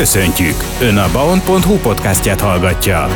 Köszöntjük! Ön a baon.hu podcastját hallgatja.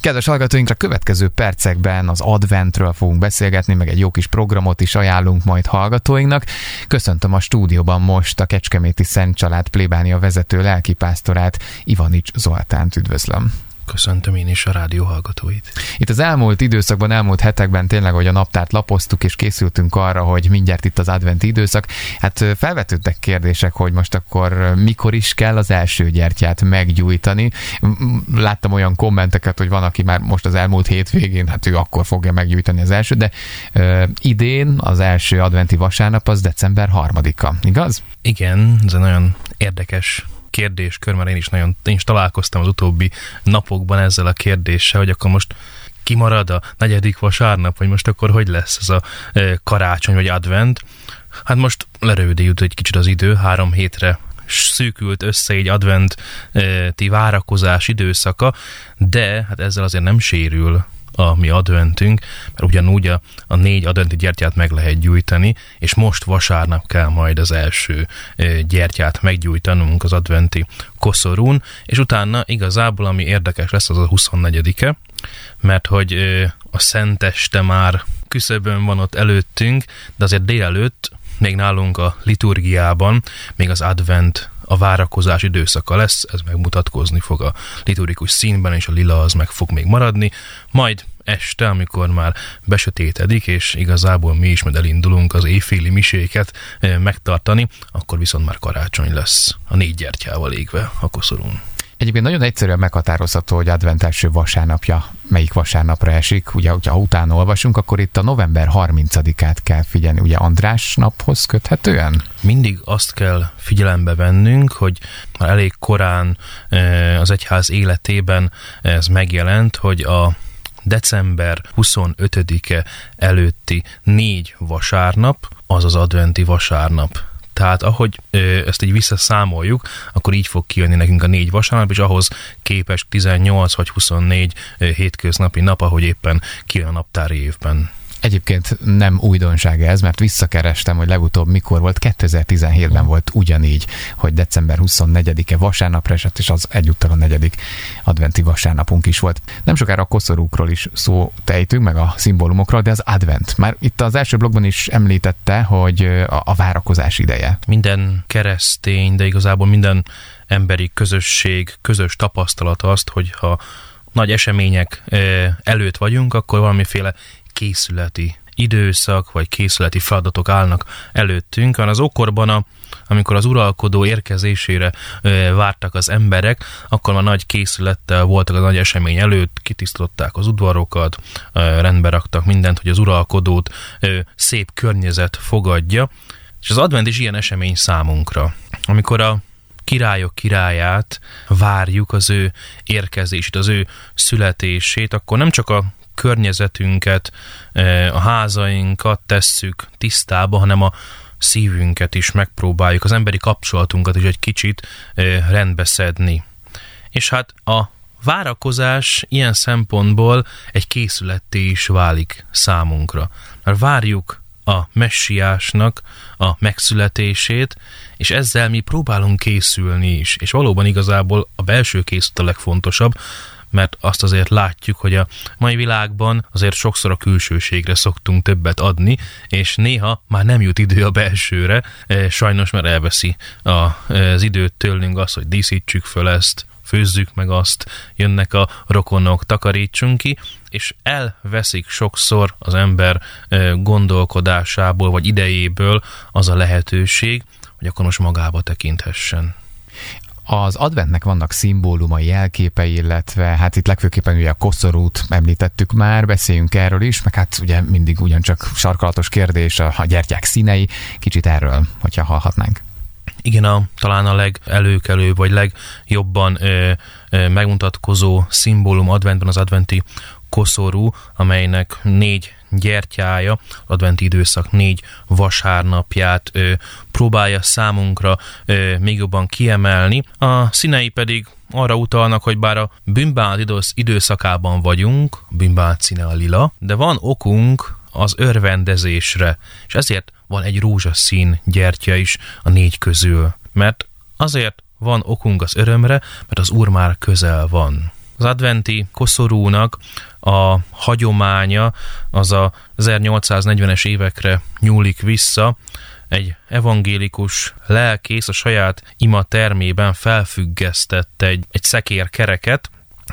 Kedves hallgatóinkra következő percekben az adventről fogunk beszélgetni, meg egy jó kis programot is ajánlunk majd hallgatóinknak. Köszöntöm a stúdióban most a Kecskeméti Szent Család plébánia vezető lelkipásztorát, Ivanics Zoltánt üdvözlöm. Köszöntöm én is a rádió hallgatóit. Itt az elmúlt időszakban, elmúlt hetekben tényleg, hogy a naptárt lapoztuk, és készültünk arra, hogy mindjárt itt az adventi időszak. Hát felvetődtek kérdések, hogy most akkor mikor is kell az első gyertyát meggyújtani. Láttam olyan kommenteket, hogy van, aki már most az elmúlt hétvégén, hát ő akkor fogja meggyújtani az első, de uh, idén az első adventi vasárnap az december harmadika, igaz? Igen, ez egy nagyon érdekes kérdéskör, mert én is nagyon én is találkoztam az utóbbi napokban ezzel a kérdéssel, hogy akkor most kimarad a negyedik vasárnap, vagy most akkor hogy lesz ez a karácsony vagy advent. Hát most lerődült egy kicsit az idő, három hétre szűkült össze egy adventi várakozás időszaka, de hát ezzel azért nem sérül a mi adventünk, mert ugyanúgy a, a négy adventi gyertyát meg lehet gyújtani, és most vasárnap kell majd az első gyertyát meggyújtanunk az adventi koszorún, és utána igazából, ami érdekes lesz, az a 24-e, mert hogy a Szenteste már küszöbön van ott előttünk, de azért délelőtt még nálunk a liturgiában még az advent a várakozás időszaka lesz, ez megmutatkozni fog a liturgikus színben, és a lila az meg fog még maradni, majd este, amikor már besötétedik, és igazából mi is majd elindulunk az éjféli miséket eh, megtartani, akkor viszont már karácsony lesz a négy gyertyával égve a koszorún. Egyébként nagyon egyszerűen meghatározható, hogy advent első vasárnapja melyik vasárnapra esik. Ugye, hogyha utána olvasunk, akkor itt a november 30-át kell figyelni, ugye András naphoz köthetően? Mindig azt kell figyelembe vennünk, hogy már elég korán eh, az egyház életében ez megjelent, hogy a december 25-e előtti négy vasárnap, az az adventi vasárnap. Tehát ahogy ezt így visszaszámoljuk, akkor így fog kijönni nekünk a négy vasárnap, és ahhoz képest 18 vagy 24 ö, hétköznapi nap, ahogy éppen kijön a naptári évben. Egyébként nem újdonság ez, mert visszakerestem, hogy legutóbb mikor volt. 2017-ben volt ugyanígy, hogy december 24-e vasárnapra esett, és az egyúttal a negyedik adventi vasárnapunk is volt. Nem sokára a koszorúkról is szó tejtünk, meg a szimbólumokról, de az advent. Már itt az első blogban is említette, hogy a, a várakozás ideje. Minden keresztény, de igazából minden emberi közösség, közös tapasztalat azt, hogy ha nagy események előtt vagyunk, akkor valamiféle készületi időszak, vagy készületi feladatok állnak előttünk, hanem az okorban, a, amikor az uralkodó érkezésére ö, vártak az emberek, akkor már nagy készülettel voltak a nagy esemény előtt, kitisztították az udvarokat, ö, rendbe raktak mindent, hogy az uralkodót ö, szép környezet fogadja, és az advent is ilyen esemény számunkra. Amikor a királyok királyát várjuk, az ő érkezését, az ő születését, akkor nem csak a környezetünket, e, a házainkat tesszük tisztába, hanem a szívünket is megpróbáljuk, az emberi kapcsolatunkat is egy kicsit e, rendbe szedni. És hát a várakozás ilyen szempontból egy készületté is válik számunkra. Mert várjuk a messiásnak a megszületését, és ezzel mi próbálunk készülni is. És valóban igazából a belső készület a legfontosabb, mert azt azért látjuk, hogy a mai világban azért sokszor a külsőségre szoktunk többet adni, és néha már nem jut idő a belsőre, e, sajnos mert elveszi az időt tőlünk az, hogy díszítsük föl ezt, főzzük meg azt, jönnek a rokonok, takarítsunk ki, és elveszik sokszor az ember e, gondolkodásából, vagy idejéből az a lehetőség, hogy akkor most magába tekinthessen. Az adventnek vannak szimbólumai, jelképei, illetve hát itt legfőképpen ugye a koszorút említettük már, beszéljünk erről is, meg hát ugye mindig ugyancsak sarkalatos kérdés a, gyertyák színei, kicsit erről, hogyha hallhatnánk. Igen, a, talán a legelőkelőbb, vagy legjobban ö, ö, megmutatkozó szimbólum adventben az adventi koszorú, amelynek négy gyertyája, adventi időszak négy vasárnapját ö, próbálja számunkra ö, még jobban kiemelni. A színei pedig arra utalnak, hogy bár a bűnbánat időszakában vagyunk, bűnbánat színe a lila, de van okunk az örvendezésre, és ezért van egy rózsaszín gyertya is a négy közül. Mert azért van okunk az örömre, mert az Úr már közel van. Az adventi koszorúnak a hagyománya az a 1840-es évekre nyúlik vissza, egy evangélikus lelkész a saját ima termében felfüggesztette egy, egy szekér kereket,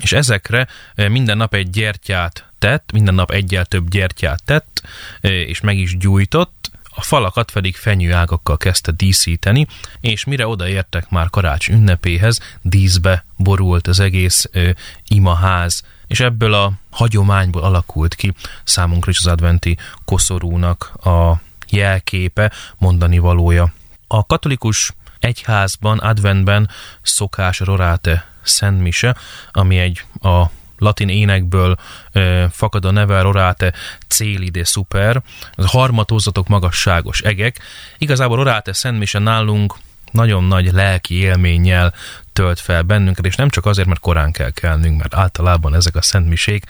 és ezekre minden nap egy gyertyát tett, minden nap egyel több gyertyát tett, és meg is gyújtott, a falakat pedig fenyőágakkal kezdte díszíteni, és mire odaértek már karács ünnepéhez, díszbe borult az egész ö, imaház, és ebből a hagyományból alakult ki számunkra is az adventi koszorúnak a jelképe, mondani valója. A katolikus egyházban, adventben szokás a Rorate Szentmise, ami egy a latin énekből ö, fakad a neve Rorate de super, az harmatózatok magasságos egek. Igazából Rorate Szentmise nálunk nagyon nagy lelki élménnyel tölt fel bennünket, és nem csak azért, mert korán kell kelnünk, mert általában ezek a szentmisék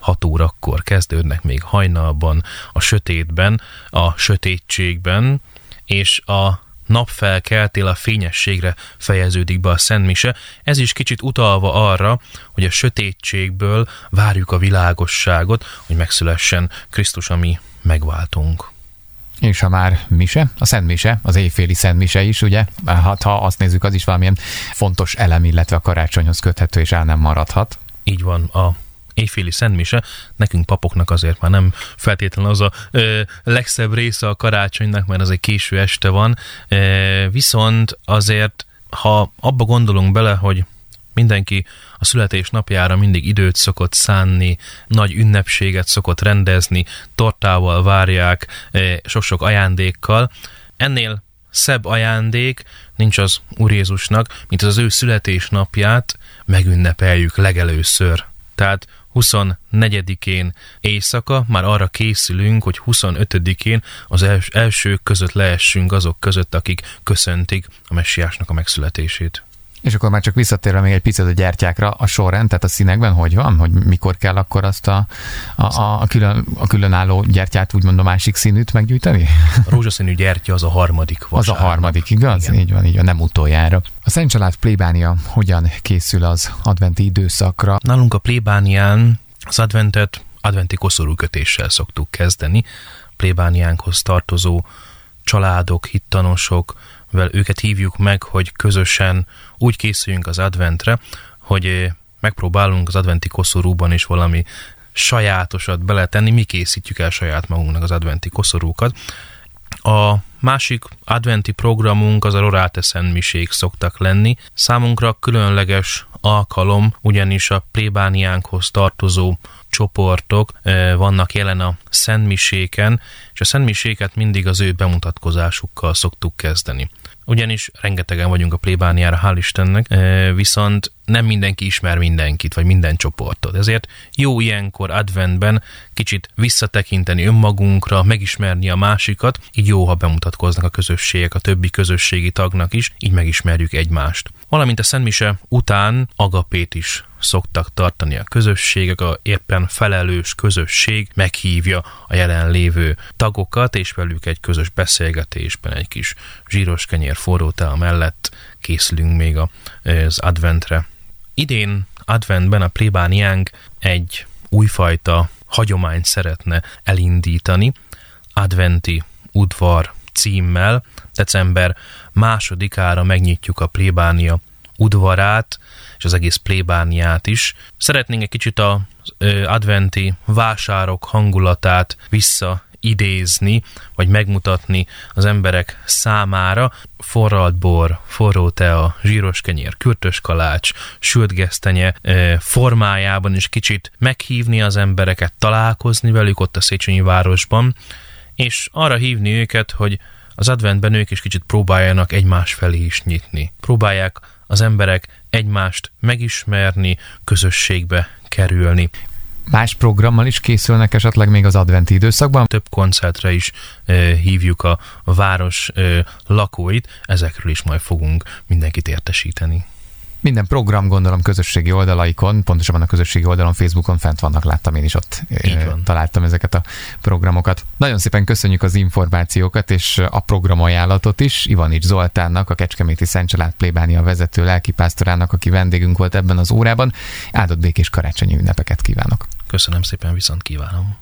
6 órakor kezdődnek még hajnalban, a sötétben, a sötétségben, és a napfelkeltél a fényességre fejeződik be a Szent Mise. Ez is kicsit utalva arra, hogy a sötétségből várjuk a világosságot, hogy megszülessen Krisztus, ami megváltunk. És ha már mise, a Szent Mise, az éjféli Szent Mise is, ugye? Hát ha azt nézzük, az is valamilyen fontos elem, illetve a karácsonyhoz köthető, és el nem maradhat. Így van, a éjféli szentmise, nekünk papoknak azért már nem feltétlenül az a ö, legszebb része a karácsonynak, mert az egy késő este van, ö, viszont azért, ha abba gondolunk bele, hogy mindenki a születésnapjára mindig időt szokott szánni, nagy ünnepséget szokott rendezni, tortával várják, sok-sok ajándékkal. Ennél szebb ajándék nincs az Úr Jézusnak, mint az, az ő születésnapját megünnepeljük legelőször. Tehát 24-én éjszaka már arra készülünk, hogy 25-én az els- elsők között leessünk azok között, akik köszöntik a messiásnak a megszületését. És akkor már csak visszatérve még egy picit a gyertyákra, a sorrend, tehát a színekben hogy van? Hogy mikor kell akkor azt a, a, a, külön, a különálló gyertyát, úgymond a másik színűt meggyújtani? A rózsaszínű gyertya az a harmadik vasárnap. Az a harmadik, igaz? Igen. Így van, így van, nem utoljára. A Szent Család plébánia hogyan készül az adventi időszakra? Nálunk a plébánián az adventet adventi koszorúkötéssel szoktuk kezdeni. Plébániánkhoz tartozó családok, hittanosok, vel őket hívjuk meg, hogy közösen úgy készüljünk az adventre, hogy eh, megpróbálunk az adventi koszorúban is valami sajátosat beletenni, mi készítjük el saját magunknak az adventi koszorúkat. A másik adventi programunk az a Rorate Szentmisék szoktak lenni. Számunkra különleges alkalom, ugyanis a plébániánkhoz tartozó csoportok eh, vannak jelen a szentmiséken, és a szentmiséket mindig az ő bemutatkozásukkal szoktuk kezdeni ugyanis rengetegen vagyunk a plébániára, hál' Istennek, viszont nem mindenki ismer mindenkit, vagy minden csoportot. Ezért jó ilyenkor adventben kicsit visszatekinteni önmagunkra, megismerni a másikat, így jó, ha bemutatkoznak a közösségek, a többi közösségi tagnak is, így megismerjük egymást. Valamint a Szentmise után agapét is szoktak tartani a közösségek, a éppen felelős közösség meghívja a jelenlévő tagokat, és velük egy közös beszélgetésben egy kis zsíros kenyér forró mellett készülünk még az adventre. Idén adventben a plébániánk egy újfajta hagyományt szeretne elindítani, adventi udvar címmel. December másodikára megnyitjuk a plébánia udvarát, és az egész plébániát is. Szeretnénk egy kicsit az adventi vásárok hangulatát vissza idézni, vagy megmutatni az emberek számára. Forralt bor, forró tea, zsíros kenyér, kürtös kalács, sült gesztenye formájában is kicsit meghívni az embereket, találkozni velük ott a Széchenyi városban, és arra hívni őket, hogy az adventben ők is kicsit próbáljanak egymás felé is nyitni. Próbálják az emberek egymást megismerni, közösségbe kerülni. Más programmal is készülnek esetleg még az adventi időszakban? Több koncertre is e, hívjuk a, város e, lakóit, ezekről is majd fogunk mindenkit értesíteni. Minden program, gondolom, közösségi oldalaikon, pontosabban a közösségi oldalon, Facebookon fent vannak, láttam én is ott, találtam ezeket a programokat. Nagyon szépen köszönjük az információkat és a programajánlatot is Ivanics Zoltánnak, a Kecskeméti Szent Család plébánia vezető lelkipásztorának, aki vendégünk volt ebben az órában. Áldott békés karácsonyi ünnepeket kívánok! Köszönöm szépen, viszont kívánom!